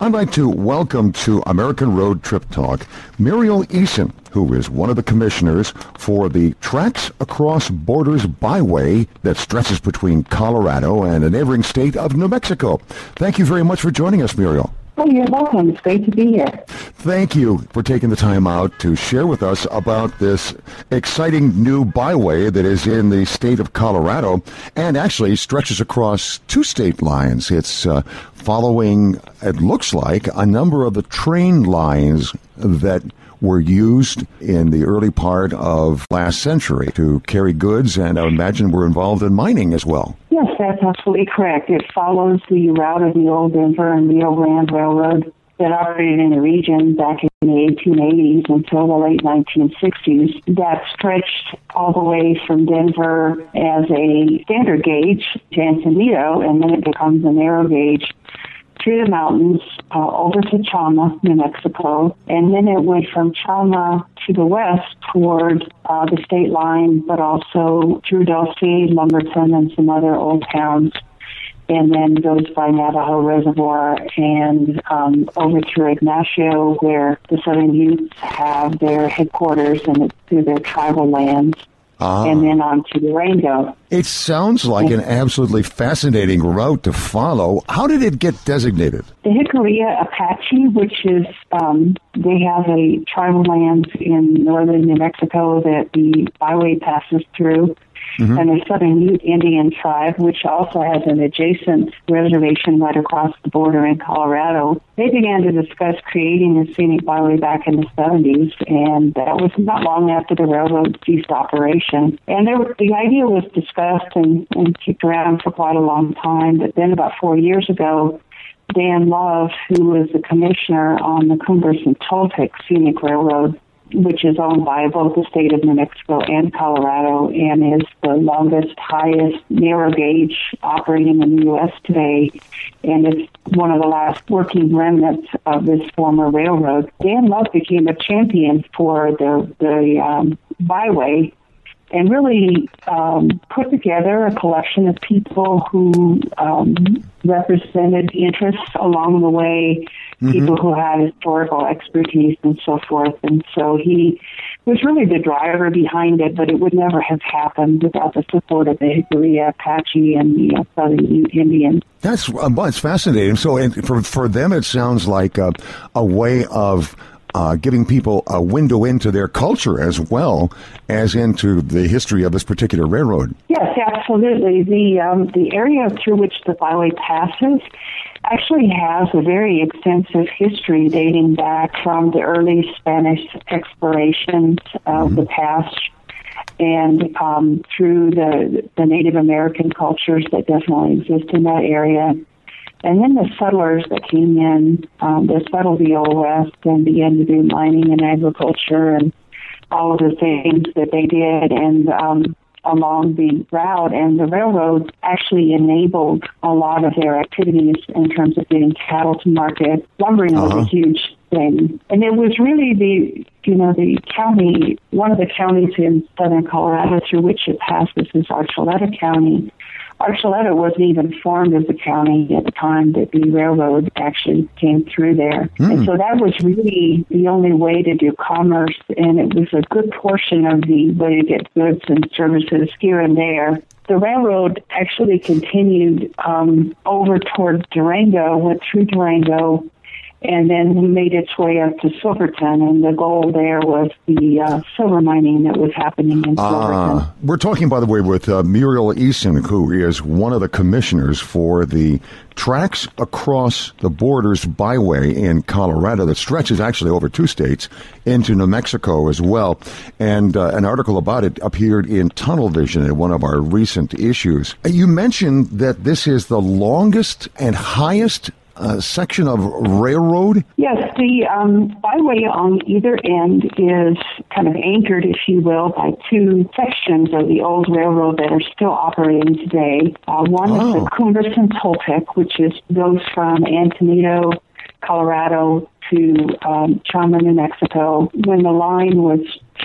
I'd like to welcome to American Road Trip Talk Murielle Eason, who is one of the commissioners for the Tracks Across Borders Byway that stretches between Colorado and a neighboring state of New Mexico. Thank you very much for joining us, Murielle. Oh, you're welcome. It's great to be here. Thank you for taking the time out to share with us about this exciting new byway that is in the state of Colorado and actually stretches across two state lines. It's uh, following, it looks like, a number of the train lines that were used in the early part of last century to carry goods, and I imagine were involved in mining as well. Yes, that's absolutely correct. It follows the route of the old Denver and Rio Grande Railroad that operated in the region back in the 1880s until the late 1960s. That stretched all the way from Denver as a standard gauge to Encinitas, and then it becomes a narrow gauge through the mountains uh, over to Chama, New Mexico, and then it went from Chama to the west toward uh, the state line, but also through Dulce, Lumberton, and some other old towns and then goes by Navajo Reservoir and um, over through Ignacio, where the Southern Utes have their headquarters and through their tribal lands. Ah. And then on to Durango. It sounds like an absolutely fascinating route to follow. How did it get designated? The Jicarilla Apache, which is, um, they have a tribal land in northern New Mexico that the byway passes through mm-hmm. and the Southern Ute Indian tribe, which also has an adjacent reservation right across the border in Colorado. They began to discuss creating a scenic byway back in the 70s, and that was not long after the railroad ceased operation. And there, the idea was discussed and, and kicked around for quite a long time, but then about four years ago, Dan Love, who was the commissioner on the Cumbres and Toltec Scenic Railroad, which is owned by both the state of New Mexico and Colorado and is the longest, highest narrow gauge operating in the U.S. today. And it's one of the last working remnants of this former railroad. Dan Love became a champion for the, the um, byway and really um, put together a collection of people who um, represented interests along the way, mm-hmm. people who had historical expertise and so forth. And so he was really the driver behind it, but it would never have happened without the support of the Jicarilla Apache and the uh, Southern Ute Indians. That's well, it's fascinating. So, for for them, it sounds like a, a way of uh, giving people a window into their culture as well as into the history of this particular railroad. Yes, absolutely. The um, the area through which the byway passes actually has a very extensive history dating back from the early Spanish explorations of mm-hmm. the past and um, through the the Native American cultures that definitely exist in that area and then the settlers that came in, um, they settled the Old West and began to do mining and agriculture and all of the things that they did. And um, along the route, and the railroad actually enabled a lot of their activities in terms of getting cattle to market. Lumbering uh-huh. was a uh-huh. huge thing, and it was really the you know the county, one of the counties in southern Colorado through which it passes is Archuleta County Archuleta wasn't even formed as a county at the time that the railroad actually came through there. Mm. And so that was really the only way to do commerce, and it was a good portion of the way to get goods and services here and there. The railroad actually continued um, over towards Durango, went through Durango, and then made its way up to Silverton, and the goal there was the uh, silver mining that was happening in Silverton. Uh, we're talking, by the way, with uh, Murielle Eason, who is one of the commissioners for the Tracks Across the Borders Byway in Colorado that stretches actually over two states into New Mexico as well. And uh, an article about it appeared in Tunnel Vision in one of our recent issues. You mentioned that this is the longest and highest uh, section of railroad? Yes, the um, byway on either end is kind of anchored, if you will, by two sections of the old railroad that are still operating today. Uh, one oh. is the oh. Cumbres and Toltec, which is goes from Antonito, Colorado to um, New Mexico. When the line was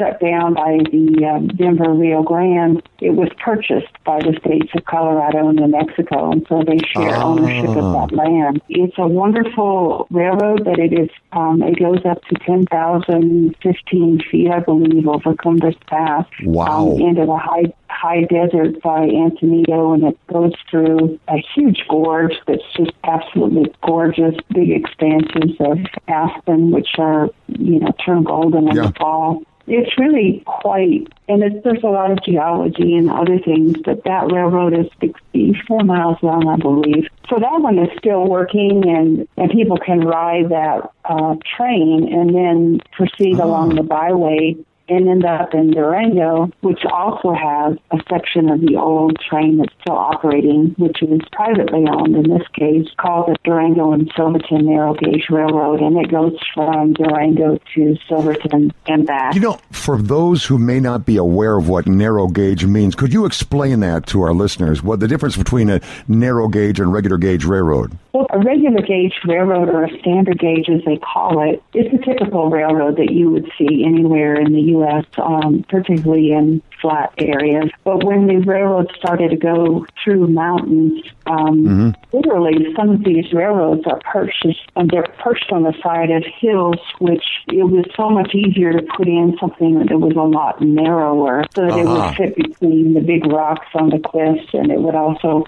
shut down by the um, Denver Rio Grande, it was purchased by the states of Colorado and New Mexico, and so they share oh. ownership of that land. It's a wonderful railroad, but it is um, it goes up to 10,015 feet, I believe, over Cumbres Pass wow. um, into the high high desert by Antonito, and it goes through a huge gorge that's just absolutely gorgeous, big expanses of aspen, which are, you know, turn golden in yeah. the fall. It's really quite, and it's, there's a lot of geology and other things, but that railroad is 64 miles long, I believe. So that one is still working, and, and people can ride that uh, train and then proceed oh. along the byway and end up in Durango, which also has a section of the old train that's still operating, which is privately owned in this case, called the Durango and Silverton Narrow Gauge Railroad, and it goes from Durango to Silverton and back. You know, for those who may not be aware of what narrow gauge means, could you explain that to our listeners? What the difference between a narrow gauge and regular gauge railroad? Well, a regular gauge railroad, or a standard gauge as they call it, is a typical railroad that you would see anywhere in the U.S., um, particularly in flat areas. But when the railroads started to go through mountains, um, mm-hmm. literally some of these railroads are perched, and they're perched on the side of hills, which it was so much easier to put in something that was a lot narrower so that uh-huh. it would uh-huh. fit between the big rocks on the cliffs and it would also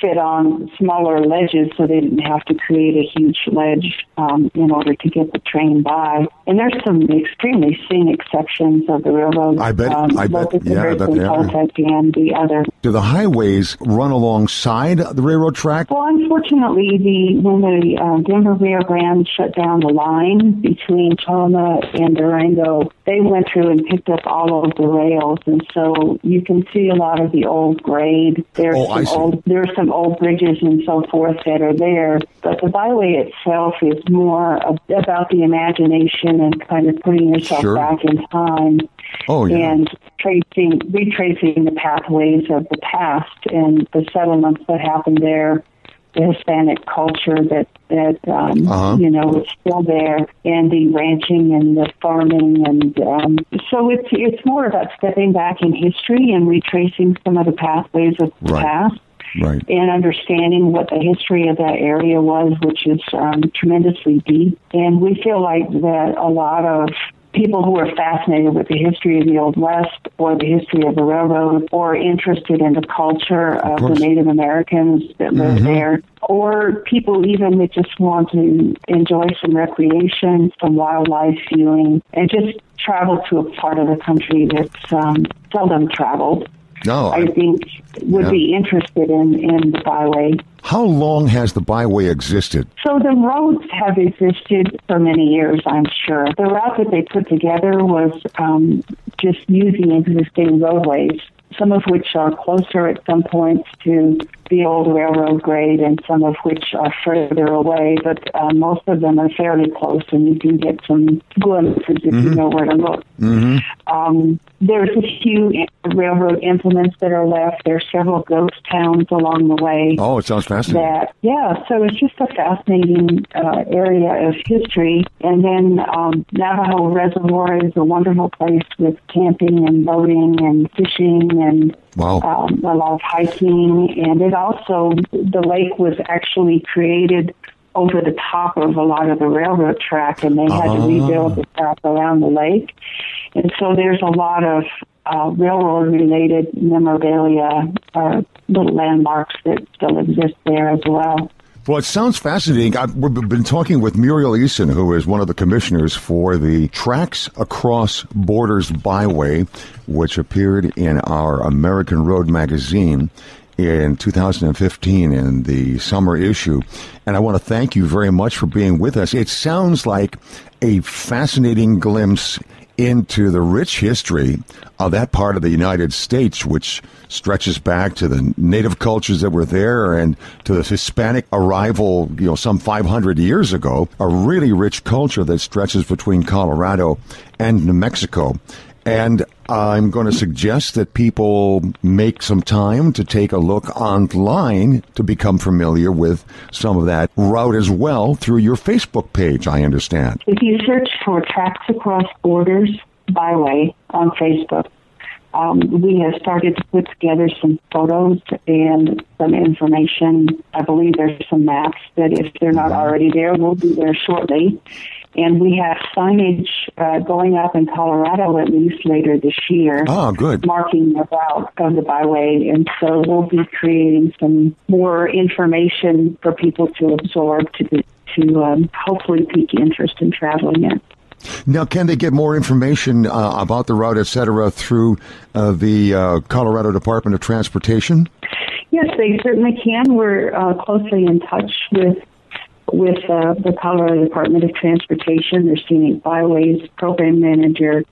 fit on smaller ledges so they didn't have to create a huge ledge um, in order to get the train by. And there's some extremely scenic sections of the railroad. I bet. Um, I bet. Yeah, I bet they are. And the other. Do the highways run alongside the railroad track? Well, unfortunately, the when the uh, Denver Rio Grande shut down the line between Chama and Durango, they went through and picked up all of the rails, and so you can see a lot of the old grade. There's oh, some old. There's some old bridges and so forth that are there, but the byway itself is more about the imagination and kind of putting yourself sure. back in time. Oh, yeah. And tracing, retracing the pathways of the past and the settlements that happened there the Hispanic culture that that um, uh-huh. you know is still there, and the ranching and the farming, and um, so it's it's more about stepping back in history and retracing some of the pathways of the right. past right. and understanding what the history of that area was, which is um, tremendously deep. And we feel like that a lot of people who are fascinated with the history of the Old West or the history of the railroad or interested in the culture of, of the Native Americans that live mm-hmm. there or people even that just want to enjoy some recreation, some wildlife viewing, and just travel to a part of the country that's um, seldom traveled. No, I, I think would yeah. be interested in in the byway. How long has the byway existed? So the roads have existed for many years, I'm sure. The route that they put together was um, just using existing roadways some of which are closer at some points to the old railroad grade and some of which are further away, but uh, most of them are fairly close and you can get some glimpses if mm-hmm. you know where to look. Mm-hmm. Um, there's a few railroad implements that are left. There's several ghost towns along the way. Oh, it sounds fascinating. That, yeah, so it's just a fascinating uh, area of history. And then um, Navajo Reservoir is a wonderful place with camping and boating and fishing and wow. um, a lot of hiking. And it also, the lake was actually created over the top of a lot of the railroad track, and they had uh-huh. to rebuild the track around the lake. And so there's a lot of uh, railroad related memorabilia or little landmarks that still exist there as well. Well, it sounds fascinating. I've, we've been talking with Murielle Eason, who is one of the commissioners for the Tracks Across Borders Byway, which appeared in our American Road magazine in 2015 in the summer issue. And I want to thank you very much for being with us. It sounds like a fascinating glimpse into the rich history of that part of the United States, which stretches back to the native cultures that were there and to the Hispanic arrival, you know, some 500 years ago, a really rich culture that stretches between Colorado and New Mexico. And I'm going to suggest that people make some time to take a look online to become familiar with some of that route as well through your Facebook page, I understand. If you search for Tracks Across Borders byway on Facebook. Um, we have started to put together some photos and some information. I believe there's some maps that if they're not already there, will be there shortly. And we have signage uh, going up in Colorado at least later this year. Oh, good. Marking the route of the byway. And so we'll be creating some more information for people to absorb to, to um, hopefully pique interest in traveling it. Now, can they get more information uh, about the route, et cetera, through uh, the uh, Colorado Department of Transportation? Yes, they certainly can. We're uh, closely in touch with with uh, the Colorado Department of Transportation, their scenic byways program manager.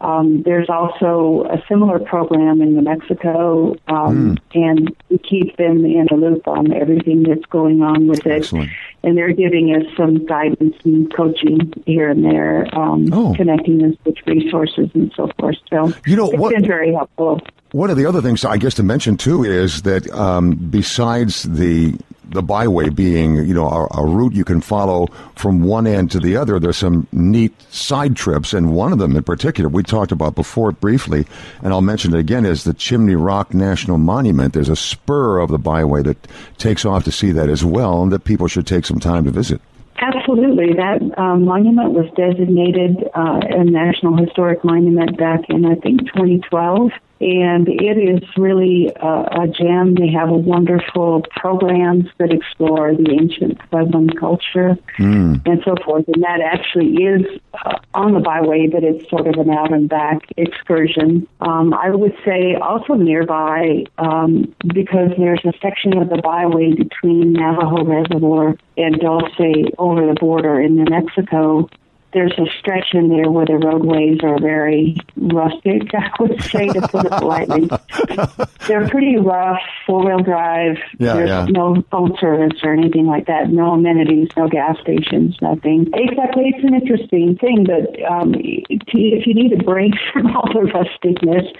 Um, there's also a similar program in New Mexico, um, mm. and we keep them in the loop on everything that's going on with it. Excellent. And they're giving us some guidance and coaching here and there, um, oh. connecting us with resources and so forth. So you know, it's what, been very helpful. One of the other things I guess to mention too is that um, besides the the byway being, you know, a, a, route you can follow from one end to the other. There's some neat side trips, and one of them in particular we talked about before briefly, and I'll mention it again, is the Chimney Rock National Monument. There's a spur of the byway that takes off to see that as well, and that people should take some time to visit. Absolutely. That um, monument was designated uh, a National Historic Monument back in, I think, 2012 and it is really a, a gem. They have a wonderful programs that explore the ancient Puebloan culture mm. and so forth. And that actually is uh, on the byway, but it's sort of an out and back excursion. Um, I would say also nearby um, because there's a section of the byway between Navajo Reservoir and Dulce over the border in New Mexico there's a stretch in there where the roadways are very rustic, I would say, to put it politely. They're pretty rough, four wheel drive. Yeah, There's yeah. no phone service or anything like that, no amenities, no gas stations, nothing. Except it's an interesting thing, but um, if you need a break from all the rusticness,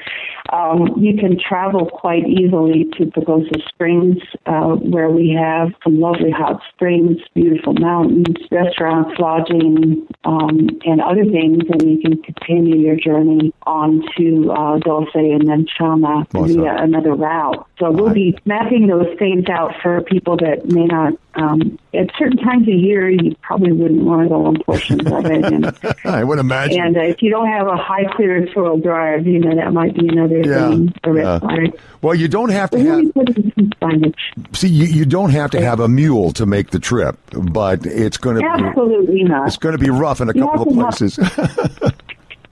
um, you can travel quite easily to Pagosa Springs, uh, where we have some lovely hot springs, beautiful mountains, restaurants, lodging, um, and other things. And you can continue your journey on to uh, Dulce and then Chama via another route. So we'll be mapping those things out for people that may not um, at certain times of year, you probably wouldn't want to go on portions of it. And, I would imagine. And uh, if you don't have a high clearance four drive, you know that might be another yeah. thing. A red yeah. Well, you don't have to have. See, you, you don't have to have a mule to make the trip, but it's going to absolutely be, not. It's going to be rough in a you couple of places.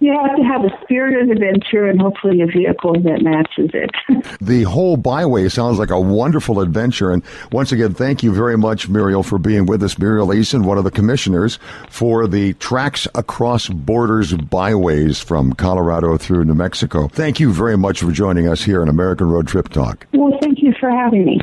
You have to have a spirit of adventure and hopefully a vehicle that matches it. the whole byway sounds like a wonderful adventure. And once again, thank you very much, Murielle, for being with us. Murielle Eason, one of the commissioners for the Tracks Across Borders Byways from Colorado through New Mexico. Thank you very much for joining us here on American Road Trip Talk. Well, thank you for having me.